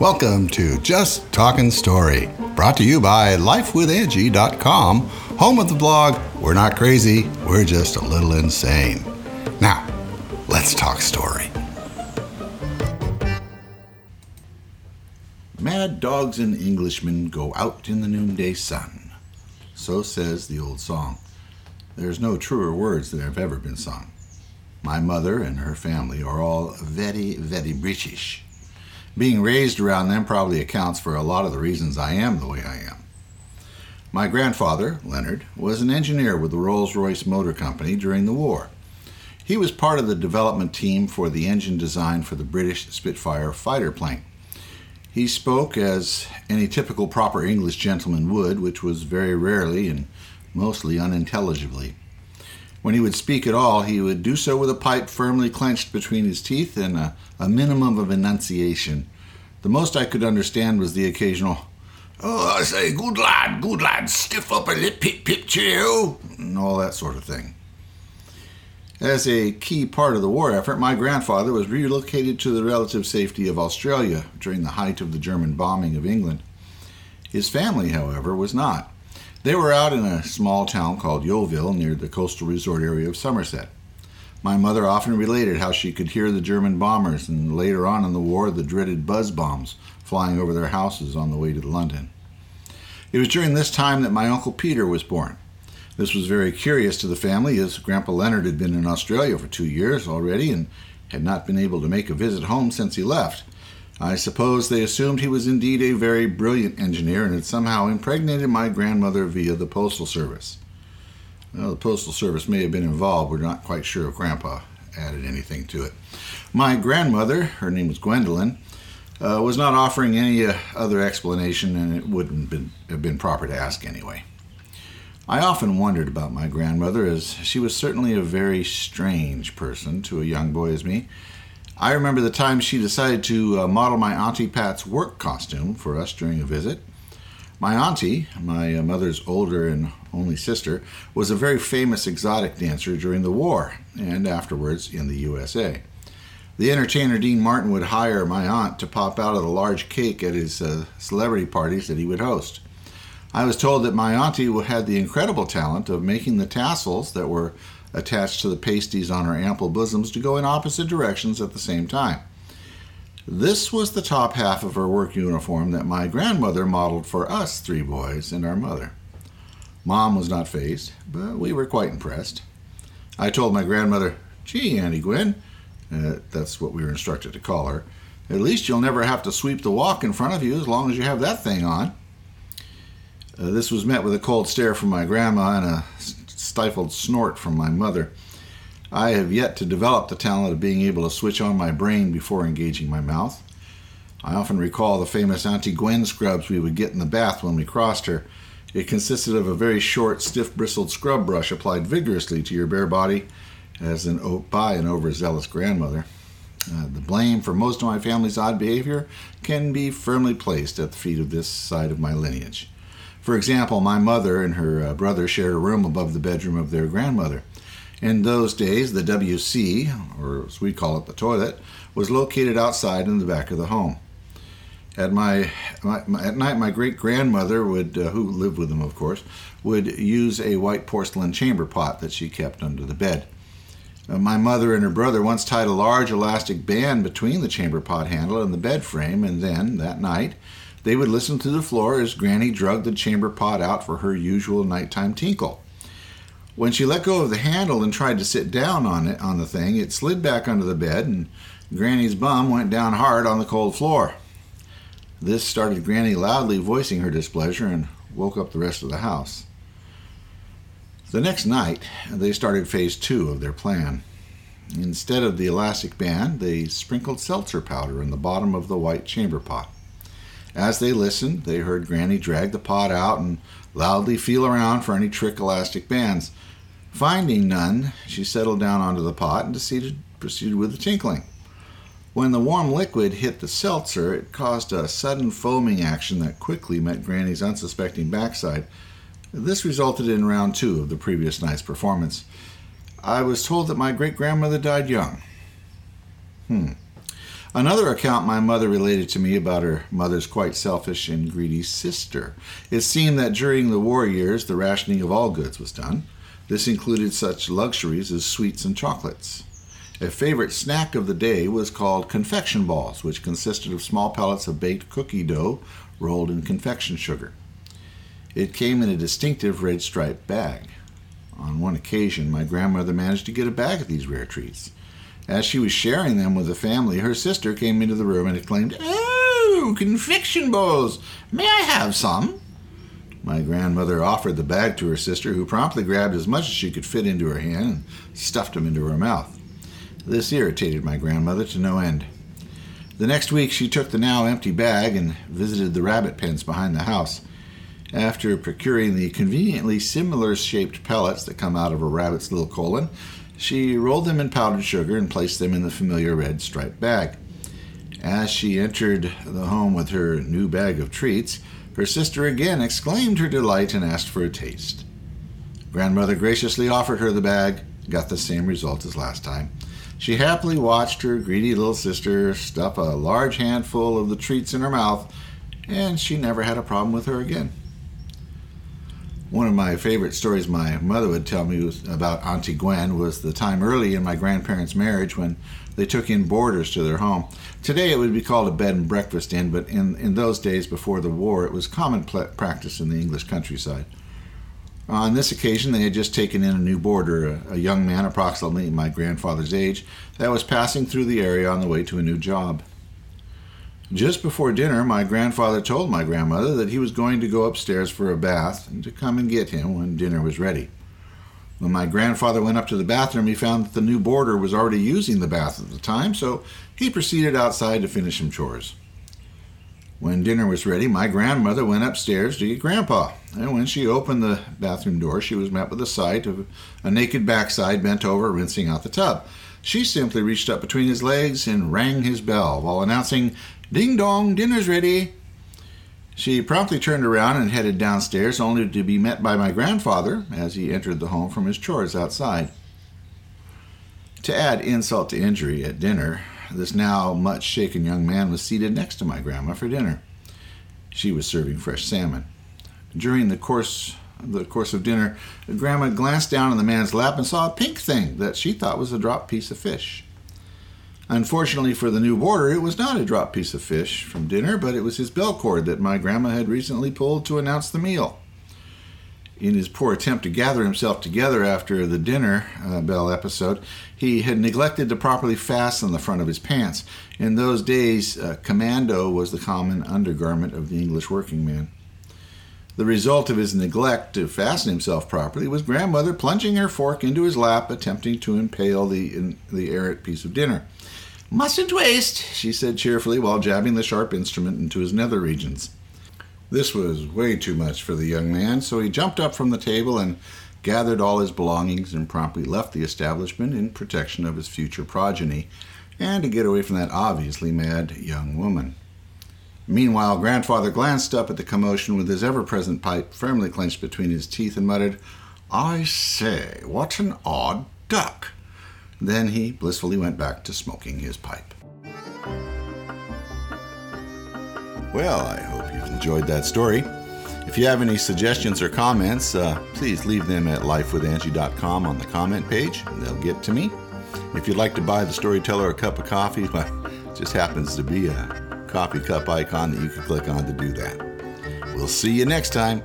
Welcome to Just Talking Story, brought to you by LifeWithAngie.com, home of the blog We're Not Crazy, We're Just a Little Insane. Now, let's talk story. Mad dogs and Englishmen go out in the noonday sun. So says the old song. There's no truer words that have ever been sung. My mother and her family are all very, very British. Being raised around them probably accounts for a lot of the reasons I am the way I am. My grandfather, Leonard, was an engineer with the Rolls Royce Motor Company during the war. He was part of the development team for the engine design for the British Spitfire fighter plane. He spoke as any typical proper English gentleman would, which was very rarely and mostly unintelligibly. When he would speak at all, he would do so with a pipe firmly clenched between his teeth and a, a minimum of enunciation. The most I could understand was the occasional, Oh, I say, good lad, good lad, stiff up a lip, pip, pip, cheerio, and all that sort of thing. As a key part of the war effort, my grandfather was relocated to the relative safety of Australia during the height of the German bombing of England. His family, however, was not. They were out in a small town called Yeovil near the coastal resort area of Somerset. My mother often related how she could hear the German bombers and later on in the war the dreaded buzz bombs flying over their houses on the way to London. It was during this time that my uncle Peter was born. This was very curious to the family, as Grandpa Leonard had been in Australia for two years already and had not been able to make a visit home since he left. I suppose they assumed he was indeed a very brilliant engineer and had somehow impregnated my grandmother via the Postal Service. Well, the Postal Service may have been involved. We're not quite sure if Grandpa added anything to it. My grandmother, her name was Gwendolyn, uh, was not offering any uh, other explanation, and it wouldn't been, have been proper to ask anyway. I often wondered about my grandmother, as she was certainly a very strange person to a young boy as me. I remember the time she decided to uh, model my Auntie Pat's work costume for us during a visit. My auntie, my uh, mother's older and only sister, was a very famous exotic dancer during the war and afterwards in the USA. The entertainer Dean Martin would hire my aunt to pop out of the large cake at his uh, celebrity parties that he would host. I was told that my auntie had the incredible talent of making the tassels that were attached to the pasties on her ample bosoms to go in opposite directions at the same time. This was the top half of her work uniform that my grandmother modeled for us three boys and our mother. Mom was not phased, but we were quite impressed. I told my grandmother, Gee, Auntie Gwen, uh, that's what we were instructed to call her, at least you'll never have to sweep the walk in front of you as long as you have that thing on. Uh, this was met with a cold stare from my grandma and a stifled snort from my mother. I have yet to develop the talent of being able to switch on my brain before engaging my mouth. I often recall the famous Auntie Gwen scrubs we would get in the bath when we crossed her. It consisted of a very short, stiff bristled scrub brush applied vigorously to your bare body as an by an overzealous grandmother. Uh, the blame for most of my family's odd behavior can be firmly placed at the feet of this side of my lineage. For example, my mother and her uh, brother shared a room above the bedroom of their grandmother. In those days, the WC, or as we call it, the toilet, was located outside in the back of the home. At my, my, my at night, my great grandmother would, uh, who lived with them, of course, would use a white porcelain chamber pot that she kept under the bed. Uh, my mother and her brother once tied a large elastic band between the chamber pot handle and the bed frame, and then that night they would listen to the floor as Granny drugged the chamber pot out for her usual nighttime tinkle. When she let go of the handle and tried to sit down on it on the thing, it slid back under the bed and Granny's bum went down hard on the cold floor. This started Granny loudly voicing her displeasure and woke up the rest of the house. The next night, they started phase two of their plan. Instead of the elastic band, they sprinkled seltzer powder in the bottom of the white chamber pot. As they listened, they heard Granny drag the pot out and loudly feel around for any trick elastic bands. Finding none, she settled down onto the pot and proceeded, proceeded with the tinkling. When the warm liquid hit the seltzer, it caused a sudden foaming action that quickly met Granny's unsuspecting backside. This resulted in round two of the previous night's performance. I was told that my great grandmother died young. Hmm. Another account my mother related to me about her mother's quite selfish and greedy sister. It seemed that during the war years, the rationing of all goods was done. This included such luxuries as sweets and chocolates. A favorite snack of the day was called confection balls, which consisted of small pellets of baked cookie dough rolled in confection sugar. It came in a distinctive red striped bag. On one occasion, my grandmother managed to get a bag of these rare treats. As she was sharing them with the family, her sister came into the room and exclaimed, Oh, confection balls! May I have some? My grandmother offered the bag to her sister, who promptly grabbed as much as she could fit into her hand and stuffed them into her mouth. This irritated my grandmother to no end. The next week, she took the now empty bag and visited the rabbit pens behind the house. After procuring the conveniently similar shaped pellets that come out of a rabbit's little colon, she rolled them in powdered sugar and placed them in the familiar red striped bag. As she entered the home with her new bag of treats, her sister again exclaimed her delight and asked for a taste. Grandmother graciously offered her the bag, got the same result as last time. She happily watched her greedy little sister stuff a large handful of the treats in her mouth, and she never had a problem with her again. One of my favorite stories my mother would tell me about Auntie Gwen was the time early in my grandparents' marriage when they took in boarders to their home. Today it would be called a bed and breakfast inn, but in, in those days before the war it was common pl- practice in the English countryside. On this occasion, they had just taken in a new boarder, a, a young man approximately my grandfather's age, that was passing through the area on the way to a new job. Just before dinner, my grandfather told my grandmother that he was going to go upstairs for a bath and to come and get him when dinner was ready. When my grandfather went up to the bathroom, he found that the new boarder was already using the bath at the time, so he proceeded outside to finish some chores. When dinner was ready, my grandmother went upstairs to get Grandpa, and when she opened the bathroom door, she was met with the sight of a naked backside bent over, rinsing out the tub. She simply reached up between his legs and rang his bell while announcing, Ding dong, dinner's ready. She promptly turned around and headed downstairs, only to be met by my grandfather as he entered the home from his chores outside. To add insult to injury at dinner, this now much shaken young man was seated next to my grandma for dinner. She was serving fresh salmon. During the course the course of dinner, Grandma glanced down in the man's lap and saw a pink thing that she thought was a dropped piece of fish. Unfortunately for the new boarder, it was not a dropped piece of fish from dinner, but it was his bell cord that my grandma had recently pulled to announce the meal. In his poor attempt to gather himself together after the dinner uh, bell episode, he had neglected to properly fasten the front of his pants. In those days, uh, commando was the common undergarment of the English working man. The result of his neglect to fasten himself properly was grandmother plunging her fork into his lap, attempting to impale the, in, the errant piece of dinner. Mustn't waste, she said cheerfully while jabbing the sharp instrument into his nether regions. This was way too much for the young man, so he jumped up from the table and gathered all his belongings and promptly left the establishment in protection of his future progeny and to get away from that obviously mad young woman. Meanwhile, grandfather glanced up at the commotion with his ever present pipe firmly clenched between his teeth and muttered, I say, what an odd duck. Then he blissfully went back to smoking his pipe. Well, I hope you've enjoyed that story. If you have any suggestions or comments, uh, please leave them at lifewithangie.com on the comment page. And they'll get to me. If you'd like to buy the storyteller a cup of coffee, well, it just happens to be a coffee cup icon that you can click on to do that. We'll see you next time.